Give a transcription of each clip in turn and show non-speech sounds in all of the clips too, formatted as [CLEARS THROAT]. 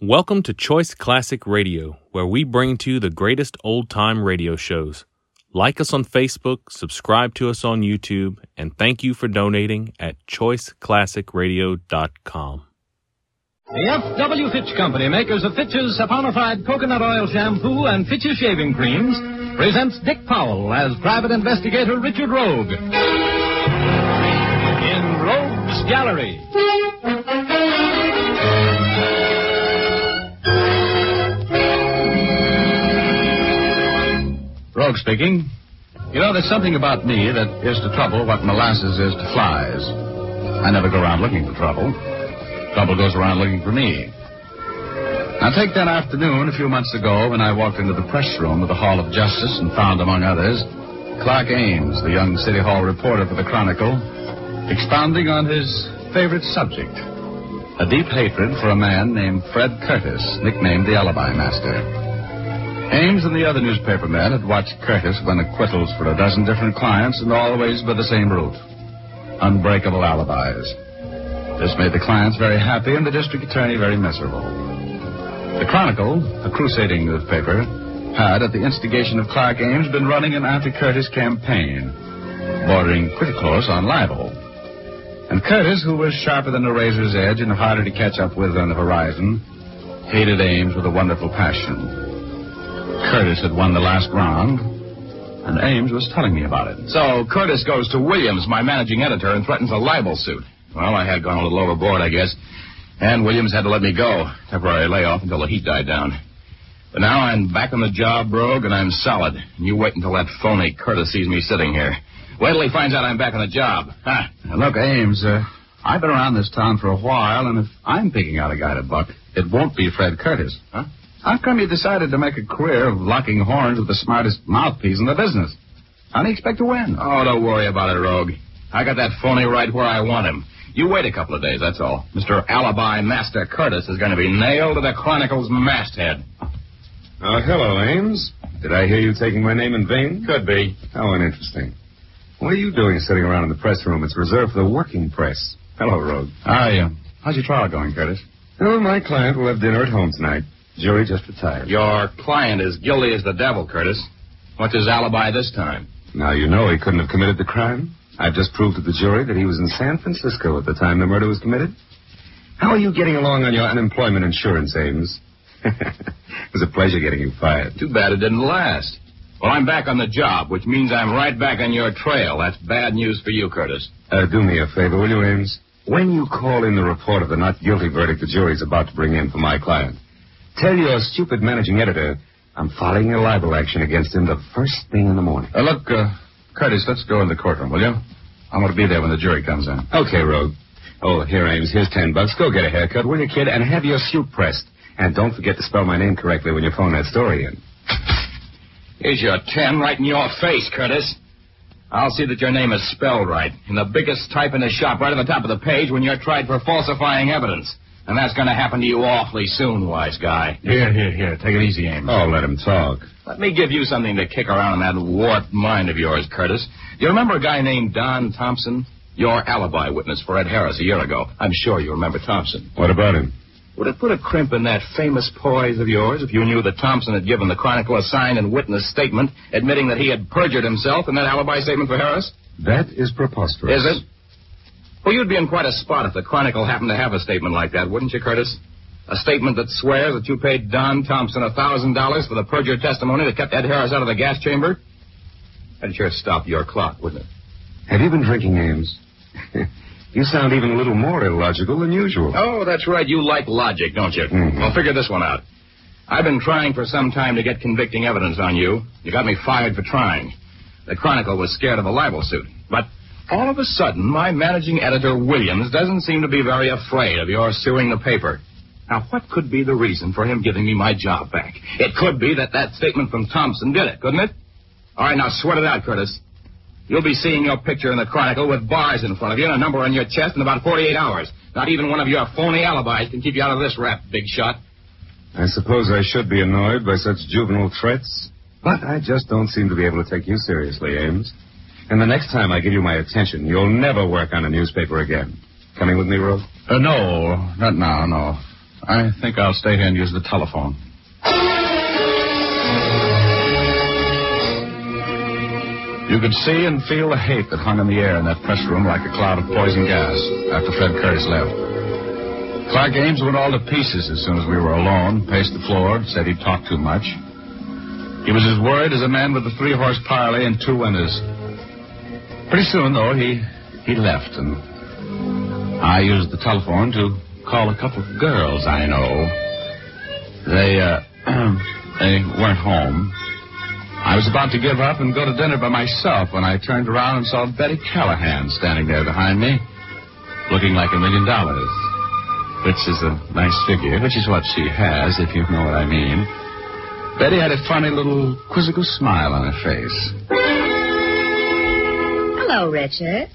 Welcome to Choice Classic Radio, where we bring to you the greatest old time radio shows. Like us on Facebook, subscribe to us on YouTube, and thank you for donating at choiceclassicradio.com. The F.W. Fitch Company, makers of Fitch's saponified coconut oil shampoo and Fitch's shaving creams, presents Dick Powell as private investigator Richard Rogue. In Rogue's Gallery. Speaking. You know, there's something about me that is to trouble what molasses is to flies. I never go around looking for trouble. Trouble goes around looking for me. Now, take that afternoon a few months ago when I walked into the press room of the Hall of Justice and found, among others, Clark Ames, the young City Hall reporter for the Chronicle, expounding on his favorite subject a deep hatred for a man named Fred Curtis, nicknamed the Alibi Master. Ames and the other newspaper men had watched Curtis win acquittals for a dozen different clients and always by the same route unbreakable alibis. This made the clients very happy and the district attorney very miserable. The Chronicle, a crusading newspaper, had, at the instigation of Clark Ames, been running an anti Curtis campaign, bordering pretty close on libel. And Curtis, who was sharper than a razor's edge and harder to catch up with on the horizon, hated Ames with a wonderful passion. Curtis had won the last round, and Ames was telling me about it. So Curtis goes to Williams, my managing editor, and threatens a libel suit. Well, I had gone a little overboard, I guess. And Williams had to let me go. Temporary layoff until the heat died down. But now I'm back on the job, Rogue, and I'm solid. And you wait until that phony Curtis sees me sitting here. Wait till he finds out I'm back on the job. Huh? Now, look, Ames, uh, I've been around this town for a while, and if I'm picking out a guy to buck, it won't be Fred Curtis. Huh? How come you decided to make a career of locking horns with the smartest mouthpiece in the business? How do you expect to win? Oh, don't worry about it, Rogue. I got that phony right where I want him. You wait a couple of days, that's all. Mr. Alibi Master Curtis is going to be nailed to the Chronicle's masthead. Oh, hello, Ames. Did I hear you taking my name in vain? Could be. How uninteresting. What are you doing sitting around in the press room? It's reserved for the working press. Hello, Rogue. How are you? How's your trial going, Curtis? Oh, my client will have dinner at home tonight. Jury just retired. Your client is guilty as the devil, Curtis. What's his alibi this time? Now you know he couldn't have committed the crime. I've just proved to the jury that he was in San Francisco at the time the murder was committed. How are you getting along on your unemployment insurance, Ames? [LAUGHS] it was a pleasure getting you fired. Too bad it didn't last. Well, I'm back on the job, which means I'm right back on your trail. That's bad news for you, Curtis. Uh, do me a favor, will you, Ames? When you call in the report of the not guilty verdict the jury's about to bring in for my client, tell your stupid managing editor I'm filing a libel action against him the first thing in the morning. Uh, look, uh, Curtis, let's go in the courtroom, will you? I'm going to be there when the jury comes in. Okay, Rogue. Oh, here, Ames. Here's ten bucks. Go get a haircut, will you, kid? And have your suit pressed. And don't forget to spell my name correctly when you phone that story in. Here's your ten right in your face, Curtis. I'll see that your name is spelled right. In the biggest type in the shop, right on the top of the page, when you're tried for falsifying evidence. And that's going to happen to you awfully soon, wise guy. Here, here, here. Take it easy, Ames. Oh, let him talk. Let me give you something to kick around in that warped mind of yours, Curtis. You remember a guy named Don Thompson? Your alibi witness for Ed Harris a year ago. I'm sure you remember Thompson. What about him? Would it put a crimp in that famous poise of yours if you knew that Thompson had given the Chronicle a signed and witness statement admitting that he had perjured himself in that alibi statement for Harris? That is preposterous. Is it? Well, you'd be in quite a spot if the Chronicle happened to have a statement like that, wouldn't you, Curtis? A statement that swears that you paid Don Thompson a thousand dollars for the perjured testimony that kept Ed Harris out of the gas chamber? That'd sure stop your clock, wouldn't it? Have you been drinking, Ames? [LAUGHS] you sound even a little more illogical than usual. Oh, that's right. You like logic, don't you? Mhm. Well, figure this one out. I've been trying for some time to get convicting evidence on you. You got me fired for trying. The Chronicle was scared of a libel suit. But all of a sudden, my managing editor, Williams, doesn't seem to be very afraid of your suing the paper. Now, what could be the reason for him giving me my job back? It could be that that statement from Thompson did it, couldn't it? All right, now sweat it out, Curtis. You'll be seeing your picture in the Chronicle with bars in front of you and a number on your chest in about 48 hours. Not even one of your phony alibis can keep you out of this rap, big shot. I suppose I should be annoyed by such juvenile threats, but I just don't seem to be able to take you seriously, Ames. And the next time I give you my attention, you'll never work on a newspaper again. Coming with me, Rogue? Uh, no, not now, no. I think I'll stay here and use the telephone. You could see and feel the hate that hung in the air in that press room like a cloud of poison gas after Fred Curtis left. Clark Ames went all to pieces as soon as we were alone, paced the floor, said he'd talked too much. He was as worried as a man with a three horse parlay and two winners. Pretty soon, though, he he left, and I used the telephone to call a couple of girls I know. They uh, [CLEARS THROAT] they weren't home. I was about to give up and go to dinner by myself when I turned around and saw Betty Callahan standing there behind me, looking like a million dollars. Which is a nice figure, which is what she has, if you know what I mean. Betty had a funny little quizzical smile on her face. Hello, Richard.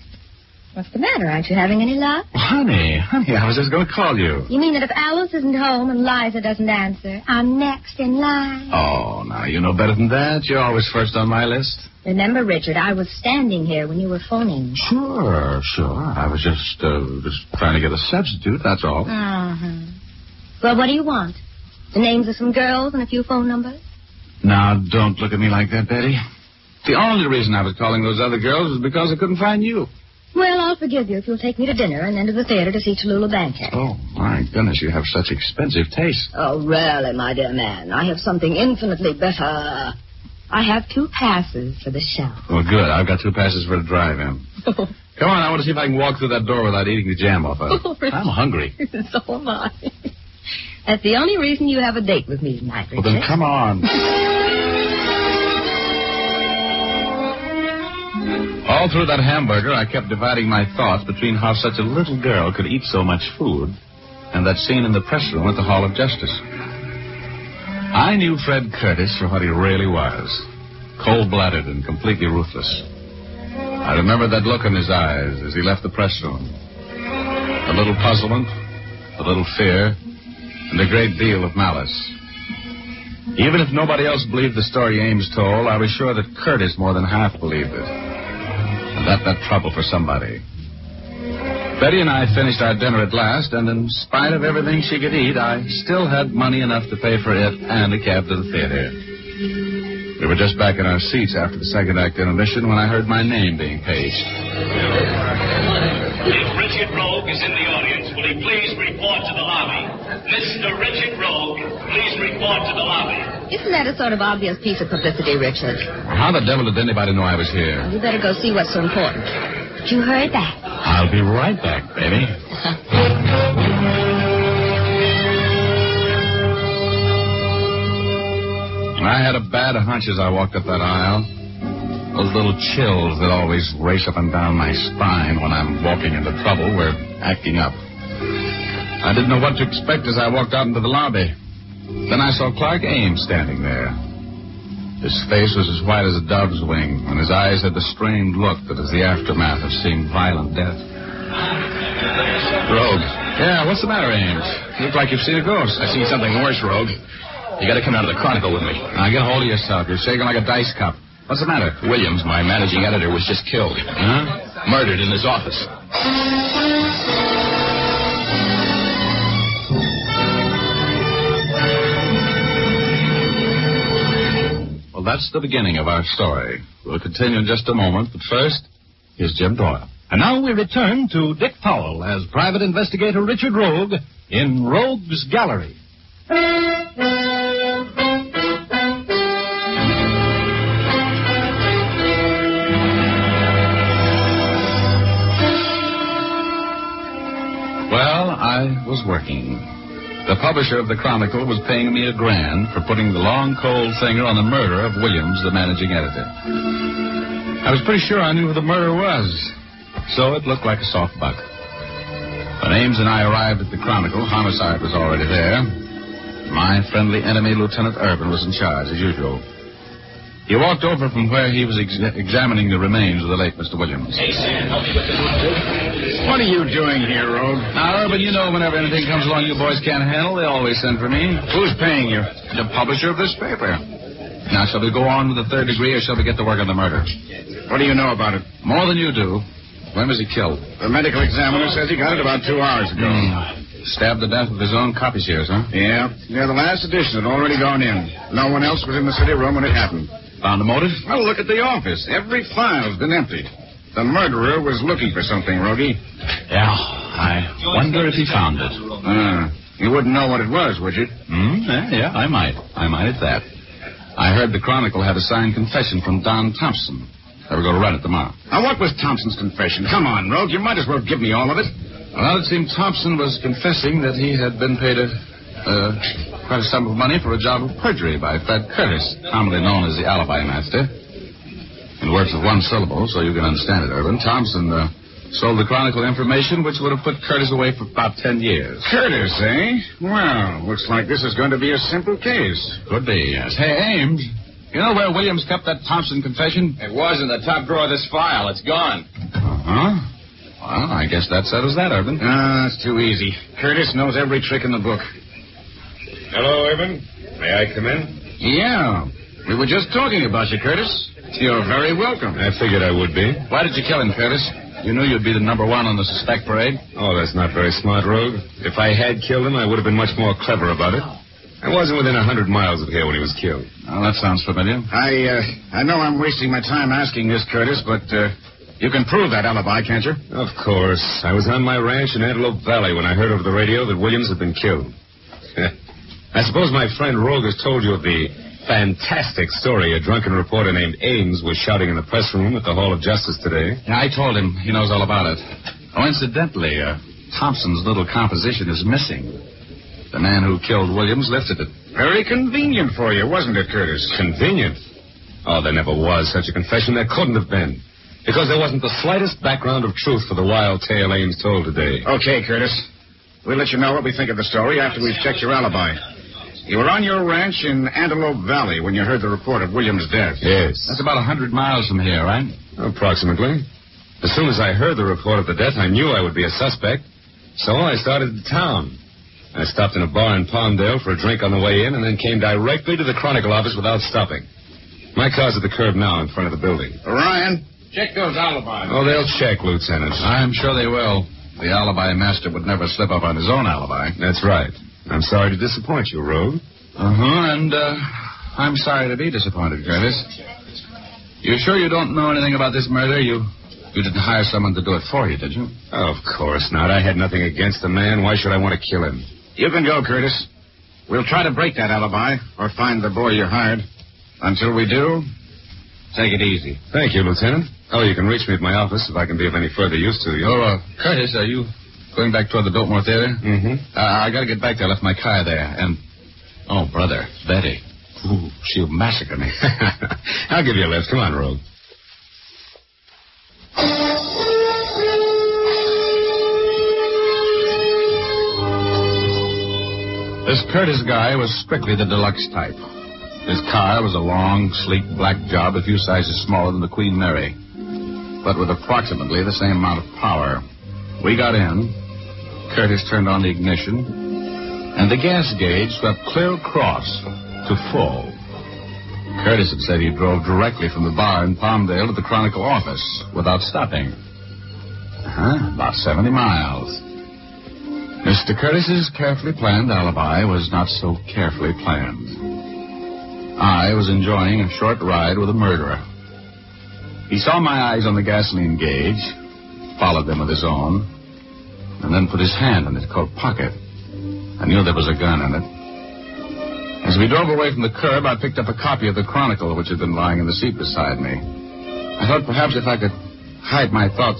What's the matter? Aren't you having any luck? Honey, honey, I was just going to call you. You mean that if Alice isn't home and Liza doesn't answer, I'm next in line? Oh, now, you know better than that. You're always first on my list. Remember, Richard, I was standing here when you were phoning. Sure, sure. I was just, uh, just trying to get a substitute, that's all. Uh-huh. Well, what do you want? The names of some girls and a few phone numbers? Now, don't look at me like that, Betty. The only reason I was calling those other girls was because I couldn't find you. Well, I'll forgive you if you'll take me to dinner and then to the theater to see Tallulah Bankhead. Oh, my goodness, you have such expensive taste. Oh, really, my dear man. I have something infinitely better. I have two passes for the show. Well, good. I've got two passes for the drive-in. Oh. Come on, I want to see if I can walk through that door without eating the jam off of [LAUGHS] Oh, it. I'm hungry. [LAUGHS] so am I. That's the only reason you have a date with me tonight, Well, then come on. [LAUGHS] All through that hamburger, I kept dividing my thoughts between how such a little girl could eat so much food and that scene in the press room at the Hall of Justice. I knew Fred Curtis for what he really was cold blooded and completely ruthless. I remember that look in his eyes as he left the press room a little puzzlement, a little fear, and a great deal of malice. Even if nobody else believed the story Ames told, I was sure that Curtis more than half believed it. That meant trouble for somebody. Betty and I finished our dinner at last, and in spite of everything she could eat, I still had money enough to pay for it and a cab to the theater. We were just back in our seats after the second act intermission when I heard my name being paged. If Richard Rogue is in the audience, will he please report to the lobby? Mr. Richard Rogue, please report to the lobby. Isn't that a sort of obvious piece of publicity, Richard? How the devil did anybody know I was here? You better go see what's so important. You heard that? I'll be right back, baby. [LAUGHS] I had a bad hunch as I walked up that aisle. Those little chills that always race up and down my spine when I'm walking into trouble were acting up. I didn't know what to expect as I walked out into the lobby. Then I saw Clark Ames standing there. His face was as white as a dove's wing, and his eyes had the strained look that is the aftermath of seeing violent death. Rogue. Yeah, what's the matter, Ames? You look like you've seen a ghost. I've seen something worse, Rogue. You gotta come out of the Chronicle with me. Now get a hold of yourself. You're shaking like a dice cup. What's the matter? Williams, my managing editor, was just killed. Huh? Murdered in his office. Well, that's the beginning of our story. We'll continue in just a moment, but first, here's Jim Doyle. And now we return to Dick Powell as private investigator Richard Rogue in Rogue's Gallery. Well, I was working. The publisher of the Chronicle was paying me a grand for putting the long, cold finger on the murder of Williams, the managing editor. I was pretty sure I knew who the murderer was, so it looked like a soft buck. When Ames and I arrived at the Chronicle, homicide was already there. My friendly enemy, Lieutenant Urban, was in charge, as usual. He walked over from where he was ex- examining the remains of the late Mr. Williams. Hey, Sam. What are you doing here, Rogue? Now, Urban, you know whenever anything comes along you boys can't handle, they always send for me. Who's paying you? The publisher of this paper. Now, shall we go on with the third degree, or shall we get to work on the murder? What do you know about it? More than you do. When was he killed? The medical examiner says he got it about two hours ago. Hmm. stabbed to death with his own copy shears, huh? Yeah. Yeah, the last edition had already gone in. No one else was in the city room when it happened. Found a motive? Well, look at the office. Every file's been emptied. The murderer was looking for something, Rogie. Yeah. I wonder if he found it. Uh, you wouldn't know what it was, would you? Hmm? Yeah, yeah, I might. I might at that. I heard the Chronicle had a signed confession from Don Thompson. I will go to run it tomorrow. Now, what was Thompson's confession? Come on, Rogue. You might as well give me all of it. Well, it seemed Thompson was confessing that he had been paid a uh, quite a sum of money for a job of perjury by Fred Curtis, commonly known as the alibi master. In words of one syllable, so you can understand it, Urban, Thompson uh, sold the Chronicle information which would have put Curtis away for about ten years. Curtis, eh? Well, looks like this is going to be a simple case. Could be, yes. Hey, Ames, you know where Williams kept that Thompson confession? It was in the top drawer of this file. It's gone. Uh-huh. Well, I guess that settles that, Urban. Ah, it's too easy. Curtis knows every trick in the book. Hello, Urban. May I come in? Yeah. We were just talking about you, Curtis. You're very welcome. I figured I would be. Why did you kill him, Curtis? You knew you'd be the number one on the suspect parade. Oh, that's not very smart, Rogue. If I had killed him, I would have been much more clever about it. I wasn't within a hundred miles of here when he was killed. Well, that sounds familiar. I, uh, I know I'm wasting my time asking this, Curtis, but, uh, you can prove that alibi, can't you? Of course. I was on my ranch in Antelope Valley when I heard over the radio that Williams had been killed. I suppose my friend Rogue has told you of the fantastic story a drunken reporter named Ames was shouting in the press room at the Hall of Justice today. Yeah, I told him. He knows all about it. Oh, incidentally, uh, Thompson's little composition is missing. The man who killed Williams lifted it. Very convenient for you, wasn't it, Curtis? Convenient. Oh, there never was such a confession. There couldn't have been. Because there wasn't the slightest background of truth for the wild tale Ames told today. Okay, Curtis. We'll let you know what we think of the story after we've checked your alibi. You were on your ranch in Antelope Valley when you heard the report of Williams' death. Yes. That's about a hundred miles from here, right? Approximately. As soon as I heard the report of the death, I knew I would be a suspect. So I started to town. I stopped in a bar in Palmdale for a drink on the way in and then came directly to the Chronicle office without stopping. My car's at the curb now in front of the building. Ryan, check those alibis. Oh, they'll check, Lieutenant. I'm sure they will. The alibi master would never slip up on his own alibi. That's right. I'm sorry to disappoint you, Rogue. Uh-huh, and, uh, I'm sorry to be disappointed, Curtis. You're sure you don't know anything about this murder? You you didn't hire someone to do it for you, did you? Of course not. I had nothing against the man. Why should I want to kill him? You can go, Curtis. We'll try to break that alibi or find the boy you hired. Until we do, take it easy. Thank you, Lieutenant. Oh, you can reach me at my office if I can be of any further use to you. Oh, uh, Curtis, are you going back toward the Biltmore Theater? Mm-hmm. Uh, I gotta get back there. I left my car there. And, oh, brother, Betty. Ooh, she'll massacre me. [LAUGHS] I'll give you a lift. Come on, Rogue. This Curtis guy was strictly the deluxe type. His car was a long, sleek black job a few sizes smaller than the Queen Mary, but with approximately the same amount of power. We got in. Curtis turned on the ignition, and the gas gauge swept clear across to full. Curtis had said he drove directly from the bar in Palmdale to the Chronicle office without stopping. Uh-huh, about 70 miles. Mr. Curtis's carefully planned alibi was not so carefully planned. I was enjoying a short ride with a murderer. He saw my eyes on the gasoline gauge, followed them with his own, and then put his hand in his coat pocket. I knew there was a gun in it. As we drove away from the curb, I picked up a copy of the Chronicle, which had been lying in the seat beside me. I thought perhaps if I could hide my thoughts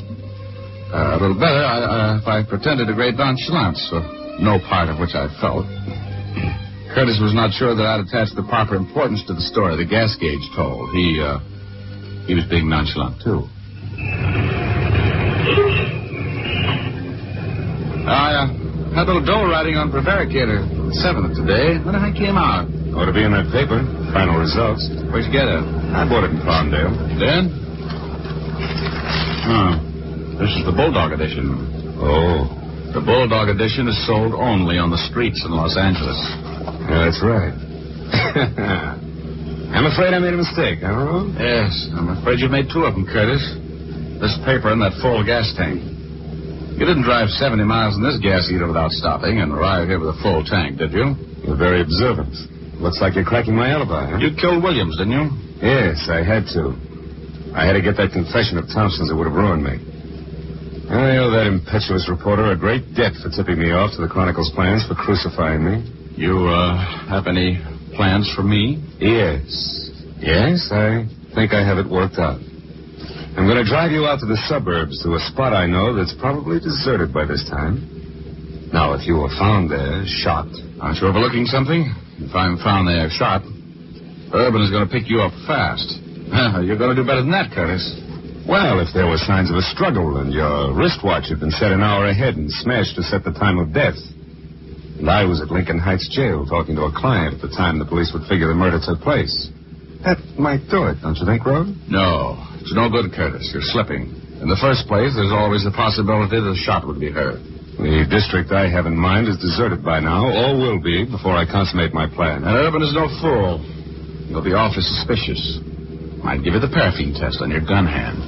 uh, a little better, I, uh, if I pretended a great nonchalance, for no part of which I felt. Curtis was not sure that I'd attach the proper importance to the story the gas gauge told. He, uh, he was being nonchalant, too. I, uh, had a little dough riding on Prevaricator, 7th today. Then I came out. Ought to be in that paper. Final results. Where'd you get it? I bought it in Palmdale. Then? Oh. This is the Bulldog edition. Oh, The Bulldog edition is sold only on the streets in Los Angeles. yeah, that's right. [LAUGHS] I'm afraid I made a mistake, huh, Rogue? Yes, I'm afraid you made two of them, Curtis. This paper and that full gas tank. You didn't drive 70 miles in this gas heater without stopping and arrive here with a full tank, did you? You're very observant. Looks like you're cracking my alibi, huh? You killed Williams, didn't you? Yes, I had to. I had to get that confession of Thompson's that would have ruined me. I owe that impetuous reporter a great debt for tipping me off to the Chronicle's plans for crucifying me. You, uh, have any plans for me? Yes. Yes, I think I have it worked out. I'm going to drive you out to the suburbs to a spot I know that's probably deserted by this time. Now, if you were found there, shot. Aren't you overlooking something? If I'm found there shot, Urban is going to pick you up fast. [LAUGHS] You're going to do better than that, Curtis. Well, if there were signs of a struggle and your wristwatch had been set an hour ahead and smashed to set the time of death, and I was at Lincoln Heights Jail talking to a client at the time the police would figure the murder took place, that might do it, don't you think, Rogue? No, it's no good, Curtis. You're slipping. In the first place, there's always the possibility that a shot would be heard. The district I have in mind is deserted by now, or will be before I consummate my plan. And Urban is no fool. He'll be awfully suspicious. Might give you the paraffin test on your gun hand.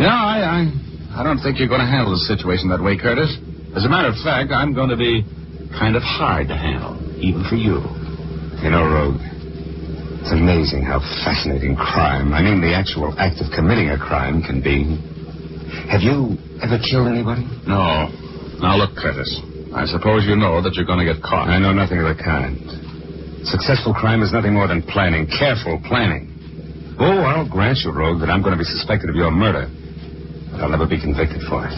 You know, I, I, I don't think you're going to handle the situation that way, Curtis. As a matter of fact, I'm going to be kind of hard to handle, even for you. You know, Rogue, it's amazing how fascinating crime, I mean the actual act of committing a crime, can be. Have you ever killed anybody? No. Now, look, Curtis. I suppose you know that you're going to get caught. I know nothing of the kind. Successful crime is nothing more than planning, careful planning. Oh, I'll grant you, Rogue, that I'm going to be suspected of your murder. But I'll never be convicted for it.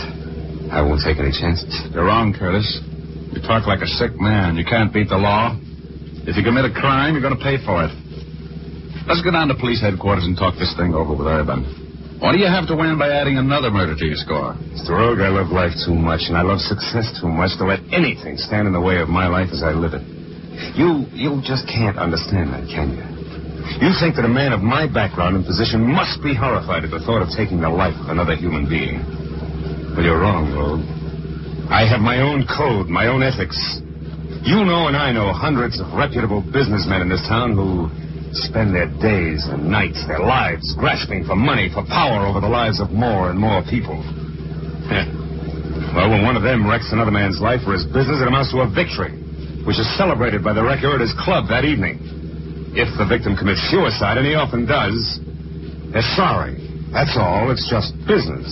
I won't take any chances. You're wrong, Curtis. You talk like a sick man. You can't beat the law. If you commit a crime, you're going to pay for it. Let's go down to police headquarters and talk this thing over with Urban. What do you have to win by adding another murder to your score? Mr. Rogue, I love life too much, and I love success too much to let anything stand in the way of my life as I live it. You, you just can't understand that, can you? You think that a man of my background and position must be horrified at the thought of taking the life of another human being. Well, you're wrong, Rogue. I have my own code, my own ethics. You know and I know hundreds of reputable businessmen in this town who spend their days and nights, their lives, grasping for money, for power over the lives of more and more people. well, when one of them wrecks another man's life for his business, it amounts to a victory, which is celebrated by the wrecker at his club that evening. If the victim commits suicide, and he often does, they're sorry. That's all. It's just business.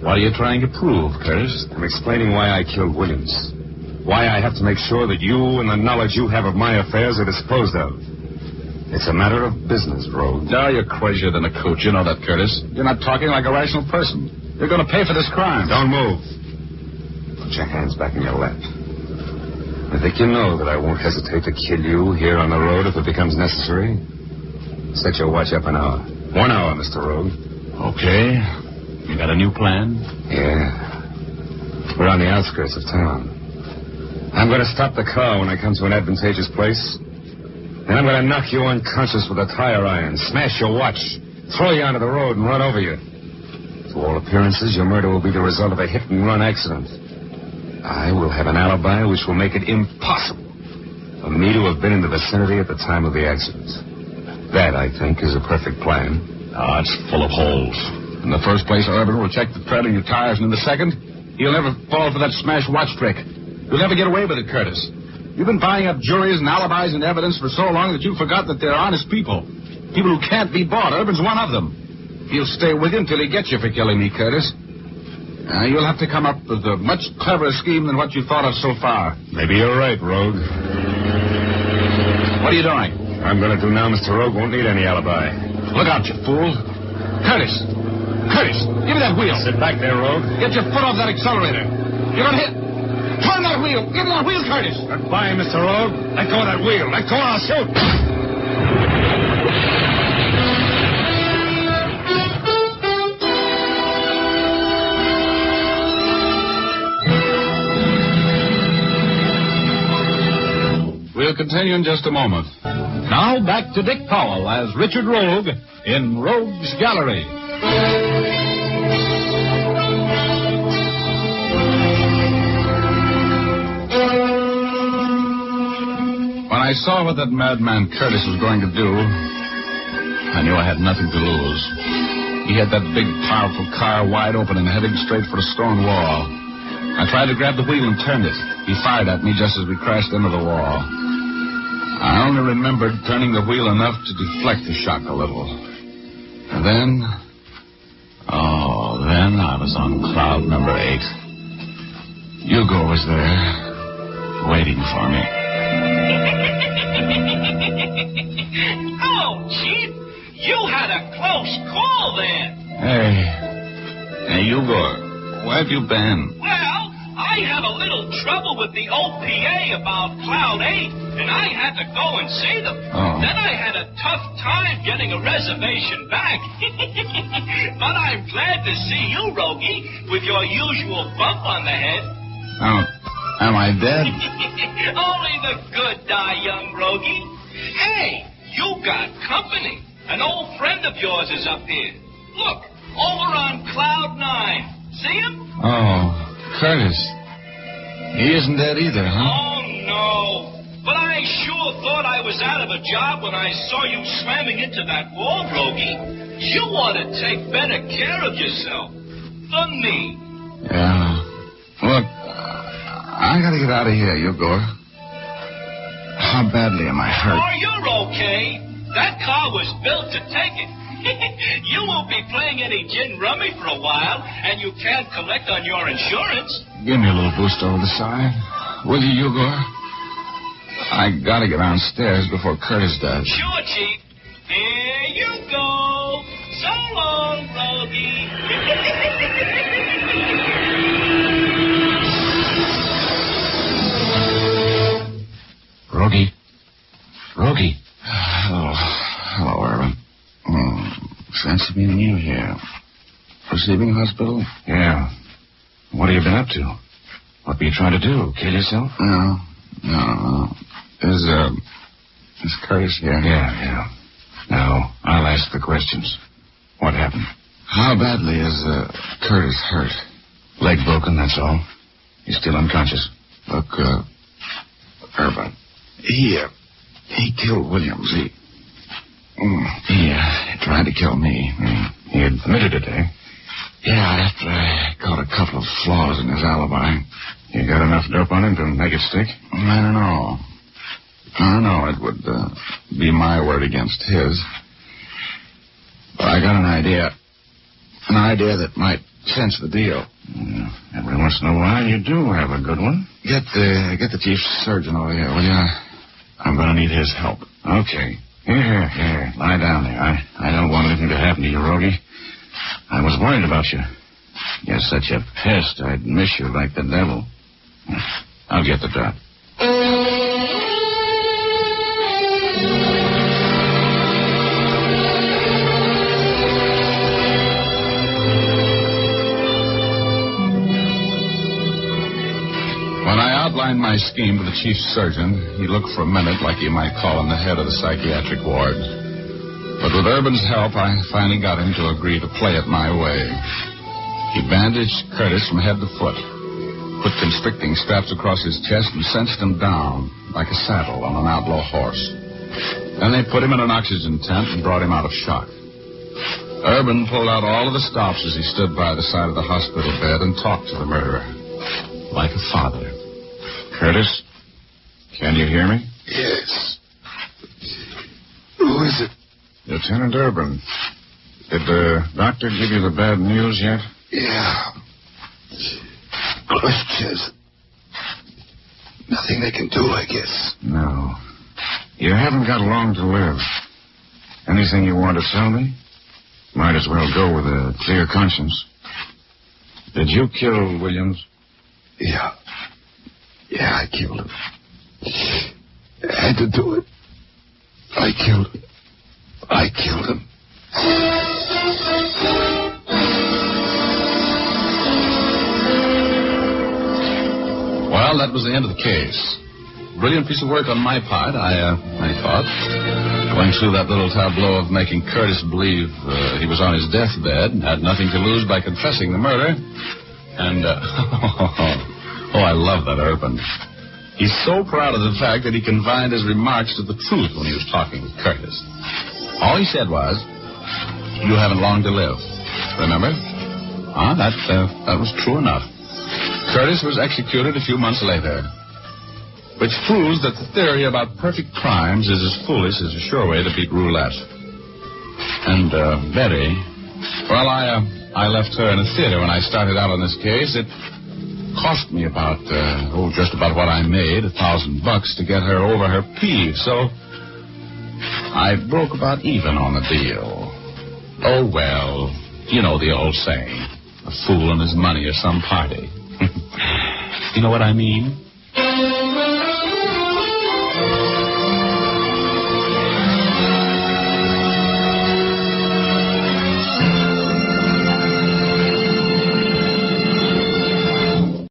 What are you trying to prove, Curtis? I'm explaining why I killed Williams. Why I have to make sure that you and the knowledge you have of my affairs are disposed of. It's a matter of business, Rogue. No, you're crazier than a coot. You know that, Curtis. You're not talking like a rational person. You're going to pay for this crime. Don't move. Put your hands back in your lap. I think you know that I won't hesitate to kill you here on the road if it becomes necessary. Set your watch up an hour. One hour, Mr. Rogue. Okay. You got a new plan? Yeah. We're on the outskirts of town. I'm going to stop the car when I come to an advantageous place. Then I'm going to knock you unconscious with a tire iron, smash your watch, throw you onto the road, and run over you. To all appearances, your murder will be the result of a hit and run accident. I will have an alibi which will make it impossible for me to have been in the vicinity at the time of the accident. That, I think, is a perfect plan. Ah, it's full of holes. In the first place, Urban will check the tread of your tires, and in the second, he'll never fall for that smash watch trick. You'll never get away with it, Curtis. You've been buying up juries and alibis and evidence for so long that you forgot that they're honest people. People who can't be bought. Urban's one of them. He'll stay with you until he gets you for killing me, Curtis. Uh, you'll have to come up with a much cleverer scheme than what you thought of so far. Maybe you're right, Rogue. What are you doing? I'm going to do now, Mr. Rogue, won't need any alibi. Look out, you fool. Curtis! Curtis, give me that wheel. Sit back there, Rogue. Get your foot off that accelerator. You're going to hit. Turn that wheel. Give me that wheel, Curtis. Goodbye, Mr. Rogue. Let go of that wheel. Let go or I'll shoot. We'll continue in just a moment. Now back to Dick Powell as Richard Rogue in Rogue's Gallery. I saw what that madman Curtis was going to do, I knew I had nothing to lose. He had that big, powerful car wide open and heading straight for a stone wall. I tried to grab the wheel and turn it. He fired at me just as we crashed into the wall. I only remembered turning the wheel enough to deflect the shock a little. And then. Oh, then I was on cloud number eight. Hugo was there, waiting for me. [LAUGHS] close call then. Hey. Hey, Hugo, where have you been? Well, I had a little trouble with the OPA about Cloud 8, and I had to go and see them. Oh. Then I had a tough time getting a reservation back. [LAUGHS] but I'm glad to see you, Rogie, with your usual bump on the head. Oh, am I dead? [LAUGHS] Only the good die young, Rogie. Hey, you got company. An old friend of yours is up here. Look, over on Cloud 9. See him? Oh, Curtis. He isn't dead either, huh? Oh, no. But I sure thought I was out of a job when I saw you slamming into that wall, Rogie. You ought to take better care of yourself. Than me. Yeah. Look, I gotta get out of here, Hugo. How badly am I hurt? Oh, you're okay. That car was built to take it. [LAUGHS] you won't be playing any gin rummy for a while, and you can't collect on your insurance. Give me a little boost over the side. Will you, Hugo? I gotta get downstairs before Curtis does. Sure, Chief. Fancy meeting you here. Receiving hospital? Yeah. What have you been up to? What were you trying to do? Kill yourself? No. No, no. Is, uh, is Curtis here? Yeah, yeah. Now, I'll ask the questions. What happened? How badly is, uh, Curtis hurt? Leg broken, that's all. He's still unconscious. Look, uh, Urban. He, uh, he killed Williams. He, he, uh, tried to kill me. Hmm. He admitted it, eh? Yeah, after I caught a couple of flaws in his alibi. You got enough dope on him to make it stick? I don't know. I don't know. It would uh, be my word against his. But I got an idea. An idea that might sense the deal. Yeah. Every once in a while, you do have a good one. Get the get the chief surgeon over here, will you? I'm going to need his help. Okay. Here, here, here. Lie down there. I, I don't want anything to happen to you, Rogie. I was worried about you. You're such a pest, I'd miss you like the devil. I'll get the drop. Outlined my scheme to the chief surgeon, he looked for a minute like you might call him the head of the psychiatric ward. But with Urban's help, I finally got him to agree to play it my way. He bandaged Curtis from head to foot, put constricting straps across his chest, and cinched him down like a saddle on an outlaw horse. Then they put him in an oxygen tent and brought him out of shock. Urban pulled out all of the stops as he stood by the side of the hospital bed and talked to the murderer. Like a father. Curtis, can you hear me? Yes. Who is it? Lieutenant Urban. Did the doctor give you the bad news yet? Yeah. Cliff says nothing they can do, I guess. No. You haven't got long to live. Anything you want to tell me? Might as well go with a clear conscience. Did you kill Williams? Yeah. Yeah, I killed him. I had to do it. I killed him. I killed him. Well, that was the end of the case. Brilliant piece of work on my part, I, uh, I thought. Going through that little tableau of making Curtis believe uh, he was on his deathbed and had nothing to lose by confessing the murder. And, uh, [LAUGHS] oh, I love that Urban. He's so proud of the fact that he confined his remarks to the truth when he was talking with Curtis. All he said was, You haven't long to live. Remember? Ah, that, uh, that was true enough. Curtis was executed a few months later. Which proves that the theory about perfect crimes is as foolish as a sure way to beat roulette. And, uh, Betty, well, I, uh, I left her in a theater when I started out on this case. It cost me about, uh, oh, just about what I made, a thousand bucks to get her over her peeve. So I broke about even on the deal. Oh, well, you know the old saying. A fool and his money are some party. [LAUGHS] you know what I mean?